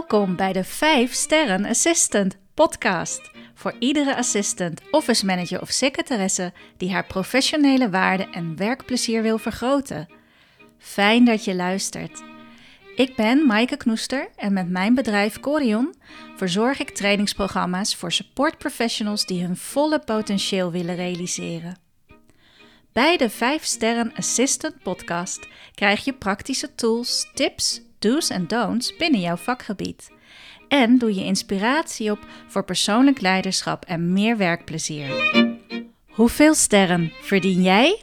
Welkom bij de 5 Sterren Assistant podcast. Voor iedere assistant, office manager of secretaresse die haar professionele waarde en werkplezier wil vergroten. Fijn dat je luistert. Ik ben Maaike Knoester en met mijn bedrijf Corion verzorg ik trainingsprogramma's voor support professionals die hun volle potentieel willen realiseren. Bij de 5 Sterren Assistant podcast krijg je praktische tools, tips, do's en don'ts binnen jouw vakgebied. En doe je inspiratie op voor persoonlijk leiderschap en meer werkplezier. Hoeveel sterren verdien jij?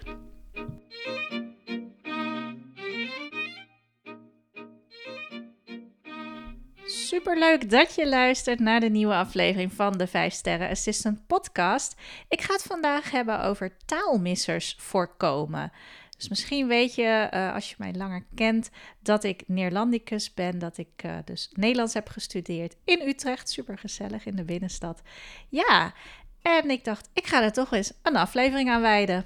Superleuk dat je luistert naar de nieuwe aflevering van de 5 Sterren Assistant Podcast. Ik ga het vandaag hebben over taalmissers voorkomen. Dus misschien weet je, uh, als je mij langer kent, dat ik Neerlandicus ben. Dat ik uh, dus Nederlands heb gestudeerd in Utrecht. Super gezellig in de binnenstad. Ja, en ik dacht, ik ga er toch eens een aflevering aan wijden.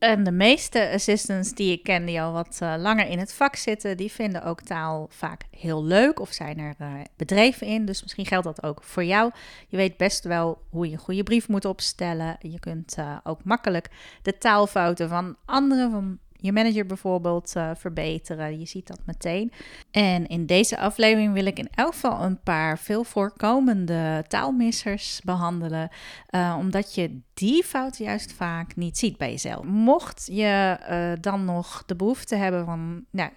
En de meeste assistants die ik ken, die al wat uh, langer in het vak zitten, die vinden ook taal vaak heel leuk of zijn er uh, bedreven in. Dus misschien geldt dat ook voor jou. Je weet best wel hoe je een goede brief moet opstellen. Je kunt uh, ook makkelijk de taalfouten van anderen, van je manager bijvoorbeeld uh, verbeteren. Je ziet dat meteen. En in deze aflevering wil ik in elk geval een paar veel voorkomende taalmissers behandelen, uh, omdat je die fouten juist vaak niet ziet bij jezelf. Mocht je uh, dan nog de behoefte hebben van, nou,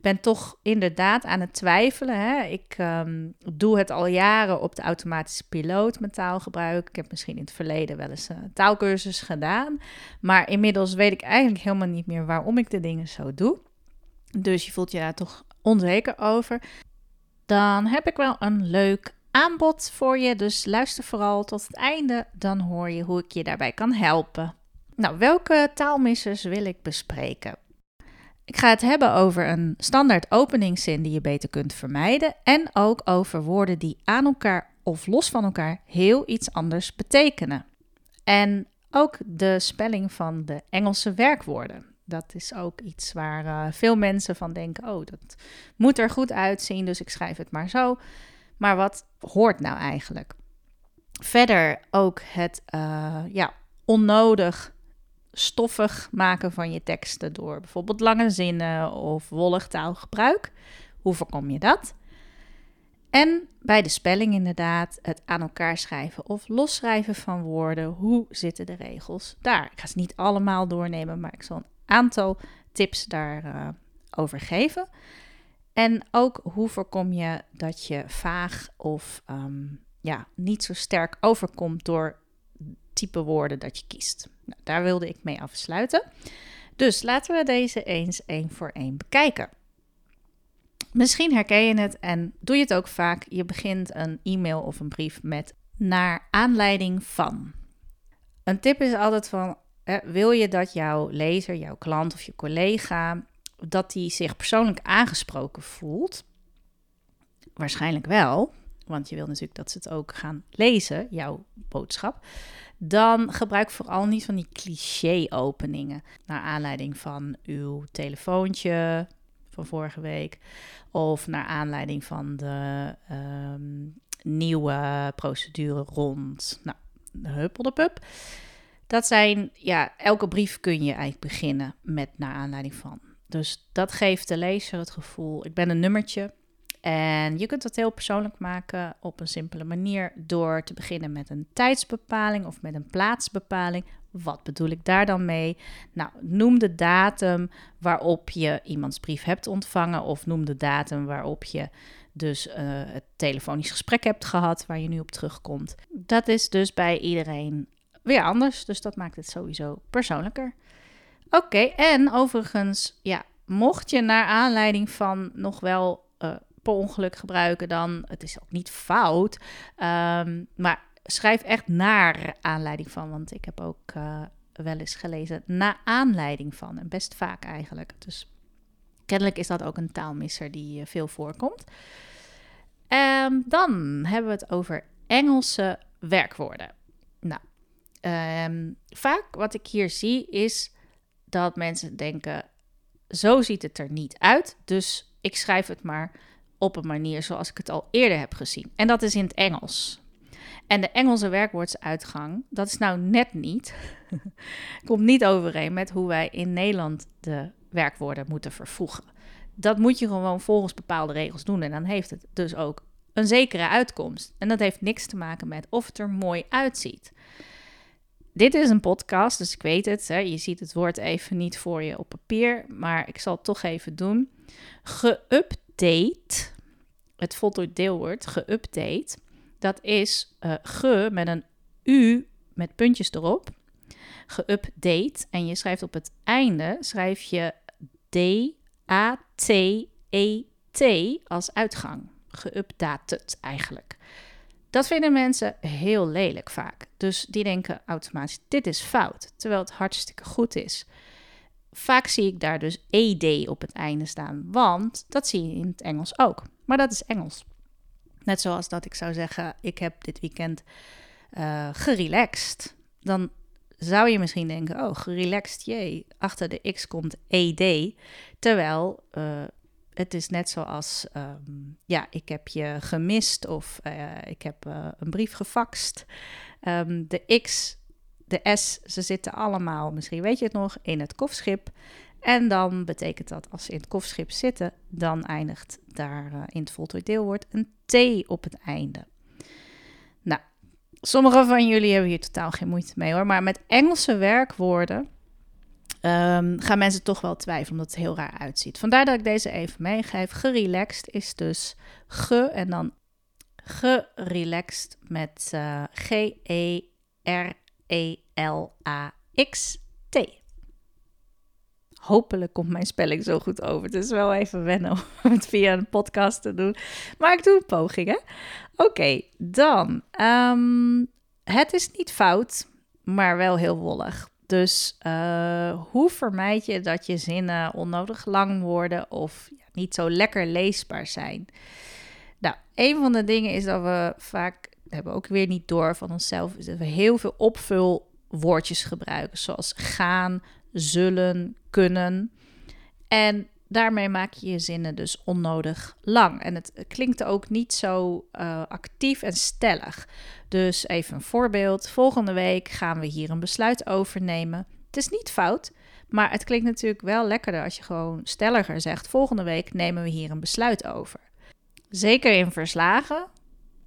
ben toch inderdaad aan het twijfelen. Hè? Ik um, doe het al jaren op de automatische piloot met taalgebruik. Ik heb misschien in het verleden wel eens een taalkursus gedaan. Maar inmiddels weet ik eigenlijk helemaal niet meer waarom ik de dingen zo doe. Dus je voelt je daar toch onzeker over. Dan heb ik wel een leuk aanbod voor je. Dus luister vooral tot het einde. Dan hoor je hoe ik je daarbij kan helpen. Nou, welke taalmissers wil ik bespreken? Ik ga het hebben over een standaard openingszin die je beter kunt vermijden en ook over woorden die aan elkaar of los van elkaar heel iets anders betekenen. En ook de spelling van de Engelse werkwoorden. Dat is ook iets waar uh, veel mensen van denken: oh, dat moet er goed uitzien, dus ik schrijf het maar zo. Maar wat hoort nou eigenlijk? Verder ook het uh, ja, onnodig stoffig maken van je teksten door bijvoorbeeld lange zinnen of wollig taalgebruik. Hoe voorkom je dat? En bij de spelling inderdaad het aan elkaar schrijven of losschrijven van woorden. Hoe zitten de regels daar? Ik ga ze niet allemaal doornemen, maar ik zal een aantal tips daarover uh, over geven. En ook hoe voorkom je dat je vaag of um, ja, niet zo sterk overkomt door type woorden dat je kiest. Nou, daar wilde ik mee afsluiten. Dus laten we deze eens één voor één bekijken. Misschien herken je het en doe je het ook vaak. Je begint een e-mail of een brief met naar aanleiding van. Een tip is altijd van, wil je dat jouw lezer, jouw klant of je collega, dat die zich persoonlijk aangesproken voelt? Waarschijnlijk wel, want je wil natuurlijk dat ze het ook gaan lezen, jouw boodschap dan gebruik vooral niet van die cliché-openingen. Naar aanleiding van uw telefoontje van vorige week. Of naar aanleiding van de um, nieuwe procedure rond nou, de huppeldepup. Dat zijn, ja, elke brief kun je eigenlijk beginnen met naar aanleiding van. Dus dat geeft de lezer het gevoel, ik ben een nummertje en je kunt dat heel persoonlijk maken op een simpele manier door te beginnen met een tijdsbepaling of met een plaatsbepaling. Wat bedoel ik daar dan mee? Nou, noem de datum waarop je iemands brief hebt ontvangen of noem de datum waarop je dus uh, het telefonisch gesprek hebt gehad waar je nu op terugkomt. Dat is dus bij iedereen weer anders, dus dat maakt het sowieso persoonlijker. Oké, en overigens, ja, mocht je naar aanleiding van nog wel per ongeluk gebruiken, dan het is ook niet fout. Um, maar schrijf echt naar aanleiding van, want ik heb ook uh, wel eens gelezen na aanleiding van en best vaak eigenlijk. Dus kennelijk is dat ook een taalmisser die uh, veel voorkomt. Um, dan hebben we het over Engelse werkwoorden. Nou, um, vaak wat ik hier zie is dat mensen denken: zo ziet het er niet uit, dus ik schrijf het maar op een manier zoals ik het al eerder heb gezien. En dat is in het Engels. En de Engelse werkwoordsuitgang, dat is nou net niet, komt niet overeen met hoe wij in Nederland de werkwoorden moeten vervoegen. Dat moet je gewoon volgens bepaalde regels doen en dan heeft het dus ook een zekere uitkomst. En dat heeft niks te maken met of het er mooi uitziet. Dit is een podcast, dus ik weet het. Hè, je ziet het woord even niet voor je op papier, maar ik zal het toch even doen. Geupdate, het voltooid deelwoord, geupdate, dat is uh, ge met een u met puntjes erop. Geupdate. En je schrijft op het einde, schrijf je D-A-T-E-T -E als uitgang. Geupdated eigenlijk. Dat vinden mensen heel lelijk vaak. Dus die denken automatisch: dit is fout, terwijl het hartstikke goed is. Vaak zie ik daar dus ED op het einde staan, want dat zie je in het Engels ook. Maar dat is Engels. Net zoals dat ik zou zeggen: ik heb dit weekend uh, gerelaxed. Dan zou je misschien denken: oh, gerelaxed, jee. Achter de X komt ED. Terwijl uh, het is net zoals, um, ja, ik heb je gemist of uh, ik heb een brief gefaxt. Um, de X, de S, ze zitten allemaal, misschien weet je het nog, in het kofschip. En dan betekent dat als ze in het kofschip zitten, dan eindigt daar uh, in het voltooid deelwoord een T op het einde. Nou, sommige van jullie hebben hier totaal geen moeite mee hoor, maar met Engelse werkwoorden um, gaan mensen toch wel twijfelen omdat het heel raar uitziet. Vandaar dat ik deze even meegeef. Gerelaxed is dus ge en dan gerelaxed met uh, G-E-R-E-L-A-X-T. Hopelijk komt mijn spelling zo goed over. Het is wel even wennen om het via een podcast te doen. Maar ik doe een poging? Oké, dan. Um, het is niet fout, maar wel heel wollig. Dus uh, hoe vermijd je dat je zinnen onnodig lang worden of ja, niet zo lekker leesbaar zijn? Nou, een van de dingen is dat we vaak, hebben we ook weer niet door van onszelf, is dat we heel veel opvulwoordjes gebruiken, zoals gaan, zullen, kunnen. En daarmee maak je je zinnen dus onnodig lang. En het klinkt ook niet zo uh, actief en stellig. Dus even een voorbeeld. Volgende week gaan we hier een besluit over nemen. Het is niet fout, maar het klinkt natuurlijk wel lekkerder als je gewoon stelliger zegt: Volgende week nemen we hier een besluit over. Zeker in verslagen.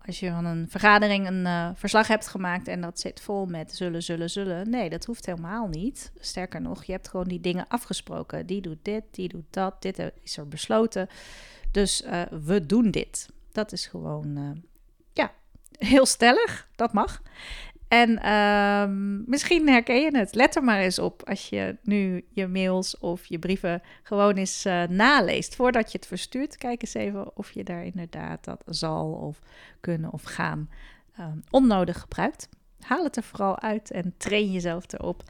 Als je van een vergadering een uh, verslag hebt gemaakt en dat zit vol met zullen, zullen, zullen. Nee, dat hoeft helemaal niet. Sterker nog, je hebt gewoon die dingen afgesproken. Die doet dit, die doet dat, dit is er besloten. Dus uh, we doen dit. Dat is gewoon uh, heel stellig, dat mag. En um, misschien herken je het. Let er maar eens op als je nu je mails of je brieven gewoon eens uh, naleest. Voordat je het verstuurt, kijk eens even of je daar inderdaad dat zal of kunnen of gaan um, onnodig gebruikt. Haal het er vooral uit en train jezelf erop.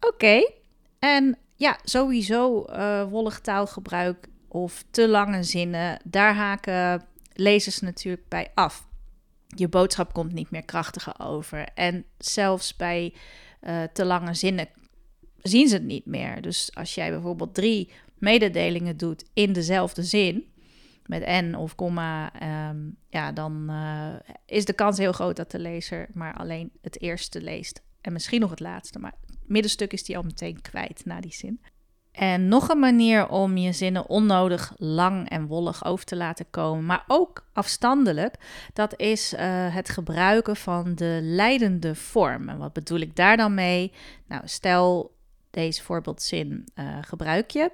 Oké, en ja, sowieso uh, wollig taalgebruik of te lange zinnen, daar haken lezers natuurlijk bij af je boodschap komt niet meer krachtiger over. En zelfs bij uh, te lange zinnen zien ze het niet meer. Dus als jij bijvoorbeeld drie mededelingen doet in dezelfde zin, met en of komma, um, ja, dan uh, is de kans heel groot dat de lezer maar alleen het eerste leest. En misschien nog het laatste, maar het middenstuk is die al meteen kwijt na die zin. En nog een manier om je zinnen onnodig lang en wollig over te laten komen, maar ook afstandelijk, dat is uh, het gebruiken van de leidende vorm. En wat bedoel ik daar dan mee? Nou, stel deze voorbeeldzin uh, gebruik je.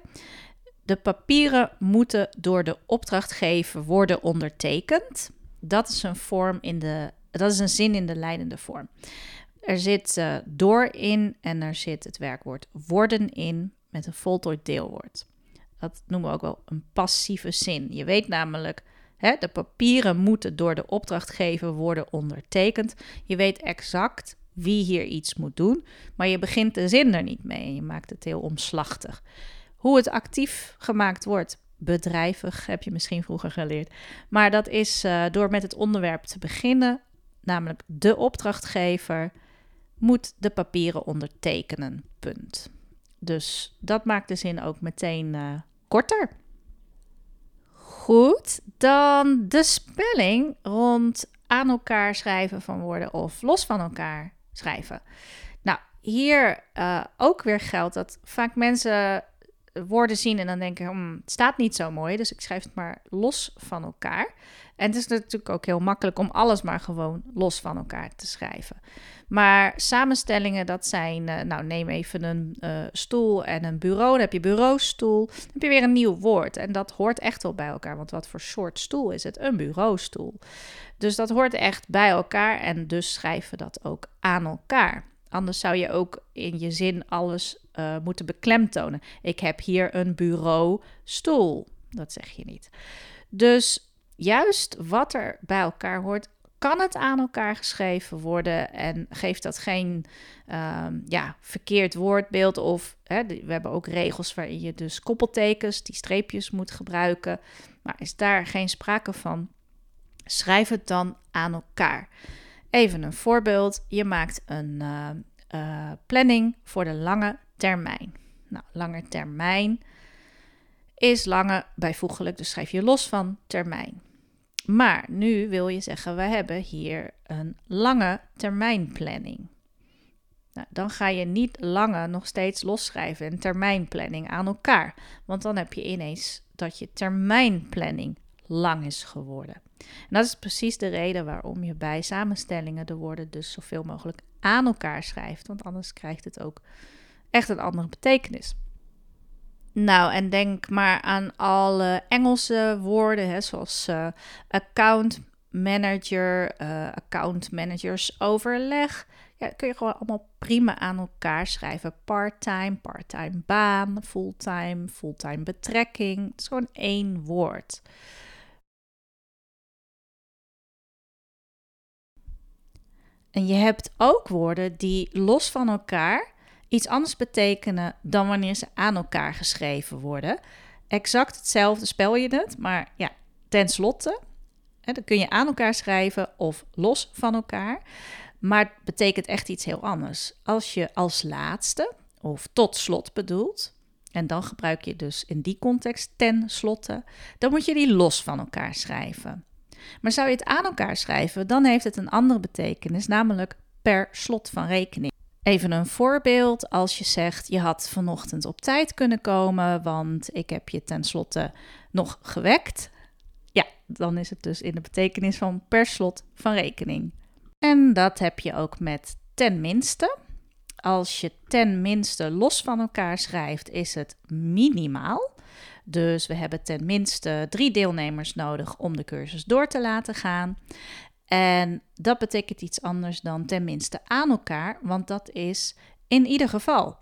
De papieren moeten door de opdrachtgever worden ondertekend. Dat is een vorm in de, dat is een zin in de leidende vorm. Er zit uh, door in en er zit het werkwoord worden in met een voltooid deelwoord. Dat noemen we ook wel een passieve zin. Je weet namelijk, hè, de papieren moeten door de opdrachtgever worden ondertekend. Je weet exact wie hier iets moet doen, maar je begint de zin er niet mee en je maakt het heel omslachtig. Hoe het actief gemaakt wordt, bedrijvig, heb je misschien vroeger geleerd. Maar dat is uh, door met het onderwerp te beginnen, namelijk de opdrachtgever moet de papieren ondertekenen. Punt. Dus dat maakt de zin ook meteen uh, korter. Goed, dan de spelling rond aan elkaar schrijven van woorden of los van elkaar schrijven. Nou, hier uh, ook weer geldt dat vaak mensen woorden zien en dan denken, hm, het staat niet zo mooi, dus ik schrijf het maar los van elkaar. En het is natuurlijk ook heel makkelijk om alles maar gewoon los van elkaar te schrijven. Maar samenstellingen, dat zijn, uh, nou neem even een uh, stoel en een bureau, dan heb je bureaustoel, dan heb je weer een nieuw woord. En dat hoort echt wel bij elkaar, want wat voor soort stoel is het? Een bureaustoel. Dus dat hoort echt bij elkaar en dus schrijven dat ook aan elkaar. Anders zou je ook in je zin alles uh, moeten beklemtonen. Ik heb hier een bureaustoel. Dat zeg je niet. Dus juist wat er bij elkaar hoort, kan het aan elkaar geschreven worden en geeft dat geen um, ja, verkeerd woordbeeld. Of hè, we hebben ook regels waarin je dus koppeltekens, die streepjes moet gebruiken. Maar is daar geen sprake van, schrijf het dan aan elkaar. Even een voorbeeld. Je maakt een uh, uh, planning voor de lange termijn. Nou, lange termijn is lange bijvoeglijk, dus schrijf je los van termijn. Maar nu wil je zeggen, we hebben hier een lange termijnplanning. Nou, dan ga je niet lange nog steeds losschrijven en termijnplanning aan elkaar. Want dan heb je ineens dat je termijnplanning lang is geworden. En dat is precies de reden waarom je bij samenstellingen de woorden dus zoveel mogelijk aan elkaar schrijft. Want anders krijgt het ook echt een andere betekenis. Nou, en denk maar aan alle Engelse woorden, hè, zoals uh, account manager, uh, account managers overleg. Ja, kun je gewoon allemaal prima aan elkaar schrijven. Part-time, part-time baan, fulltime, fulltime betrekking. Het is gewoon één woord. En je hebt ook woorden die los van elkaar iets anders betekenen dan wanneer ze aan elkaar geschreven worden. Exact hetzelfde spel je het, maar ja, tenslotte, hè, dan kun je aan elkaar schrijven of los van elkaar. Maar het betekent echt iets heel anders. Als je als laatste of tot slot bedoelt, en dan gebruik je dus in die context ten slotte, dan moet je die los van elkaar schrijven. Maar zou je het aan elkaar schrijven, dan heeft het een andere betekenis, namelijk per slot van rekening. Even een voorbeeld, als je zegt je had vanochtend op tijd kunnen komen, want ik heb je tenslotte nog gewekt. Ja, dan is het dus in de betekenis van per slot van rekening. En dat heb je ook met tenminste. Als je tenminste los van elkaar schrijft, is het minimaal. Dus we hebben tenminste drie deelnemers nodig om de cursus door te laten gaan. En dat betekent iets anders dan tenminste aan elkaar, want dat is in ieder geval.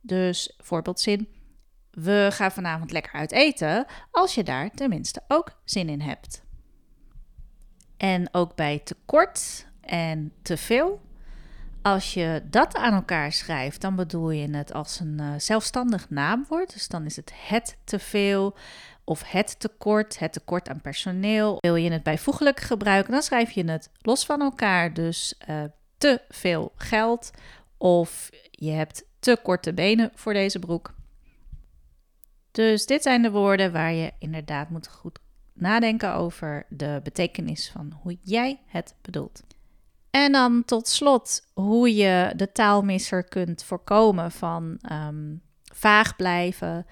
Dus voorbeeldzin, we gaan vanavond lekker uit eten als je daar tenminste ook zin in hebt. En ook bij tekort en te veel. Als je dat aan elkaar schrijft, dan bedoel je het als een uh, zelfstandig naamwoord. Dus dan is het het te veel of het tekort, het tekort aan personeel. Wil je het bijvoeglijk gebruiken, dan schrijf je het los van elkaar. Dus uh, te veel geld of je hebt te korte benen voor deze broek. Dus dit zijn de woorden waar je inderdaad moet goed nadenken over de betekenis van hoe jij het bedoelt. En dan tot slot hoe je de taalmisser kunt voorkomen van um, vaag blijven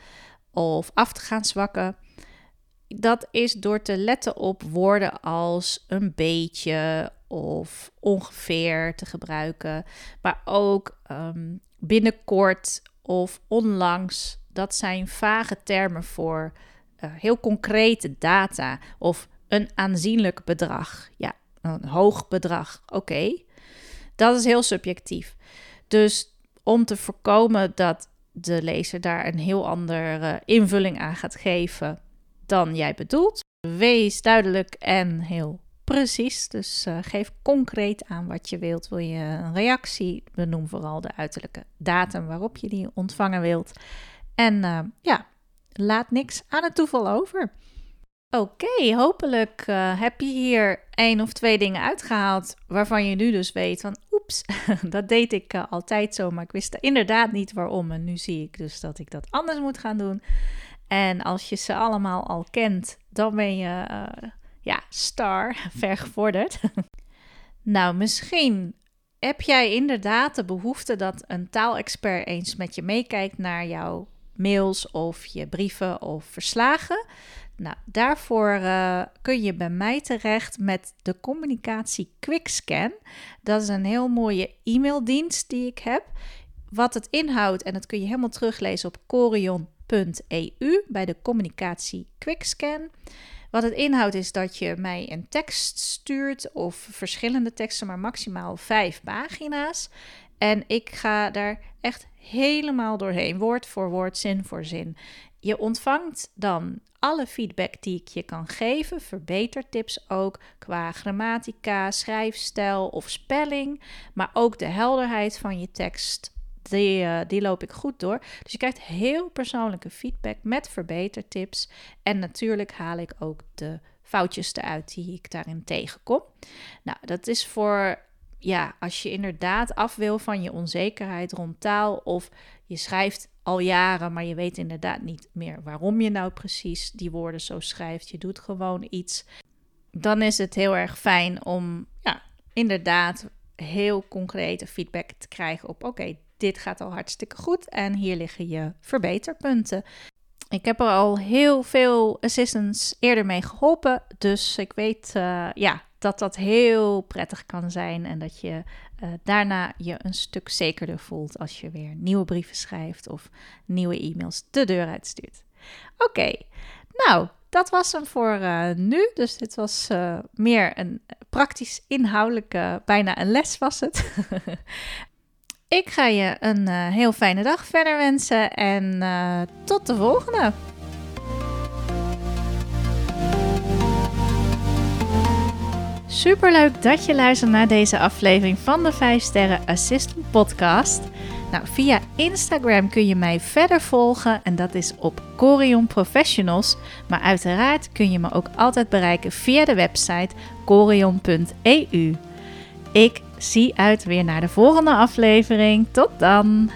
of af te gaan zwakken. Dat is door te letten op woorden als een beetje of ongeveer te gebruiken, maar ook um, binnenkort of onlangs. Dat zijn vage termen voor uh, heel concrete data of een aanzienlijk bedrag. Ja, een hoog bedrag. Oké, dat is heel subjectief. Dus om te voorkomen dat de lezer daar een heel andere invulling aan gaat geven dan jij bedoelt, wees duidelijk en heel precies. Dus uh, geef concreet aan wat je wilt. Wil je een reactie? Benoem vooral de uiterlijke datum waarop je die ontvangen wilt. En uh, ja, laat niks aan het toeval over. Oké, hopelijk uh, heb je hier één of twee dingen uitgehaald waarvan je nu dus weet van oeps, dat deed ik uh, altijd zo, maar ik wist inderdaad niet waarom. En nu zie ik dus dat ik dat anders moet gaan doen. En als je ze allemaal al kent, dan ben je uh, ja, star, vergevorderd. nou, misschien heb jij inderdaad de behoefte dat een taalexpert eens met je meekijkt naar jouw mails of je brieven of verslagen. Nou, daarvoor uh, kun je bij mij terecht met de communicatie Quickscan. Dat is een heel mooie e-maildienst die ik heb. Wat het inhoudt, en dat kun je helemaal teruglezen op corion.eu bij de communicatie Quickscan. Wat het inhoudt is dat je mij een tekst stuurt of verschillende teksten, maar maximaal vijf pagina's. En ik ga daar echt helemaal doorheen, woord voor woord, zin voor zin. Je ontvangt dan alle feedback die ik je kan geven, verbetertips ook qua grammatica, schrijfstijl of spelling, maar ook de helderheid van je tekst. Die, uh, die loop ik goed door. Dus je krijgt heel persoonlijke feedback met verbetertips. En natuurlijk haal ik ook de foutjes eruit die ik daarin tegenkom. Nou, dat is voor ja, als je inderdaad af wil van je onzekerheid rond taal of je schrijft al jaren, maar je weet inderdaad niet meer waarom je nou precies die woorden zo schrijft. Je doet gewoon iets. Dan is het heel erg fijn om ja, inderdaad heel concrete feedback te krijgen op oké, dit gaat al hartstikke goed en hier liggen je verbeterpunten. Ik heb er al heel veel assistants eerder mee geholpen, dus ik weet uh, ja, dat dat heel prettig kan zijn en dat je uh, daarna je een stuk zekerder voelt als je weer nieuwe brieven schrijft of nieuwe e-mails de deur uitstuurt. Oké, nou, dat was hem voor uh, nu. Dus dit was uh, meer een praktisch inhoudelijke, bijna een les was het. Ik ga je een heel fijne dag verder wensen en tot de volgende. Superleuk dat je luistert naar deze aflevering van de 5 Sterren Assistant Podcast. Nou, via Instagram kun je mij verder volgen en dat is op Corion Professionals. Maar uiteraard kun je me ook altijd bereiken via de website corion.eu. Ik zie uit weer naar de volgende aflevering. Tot dan!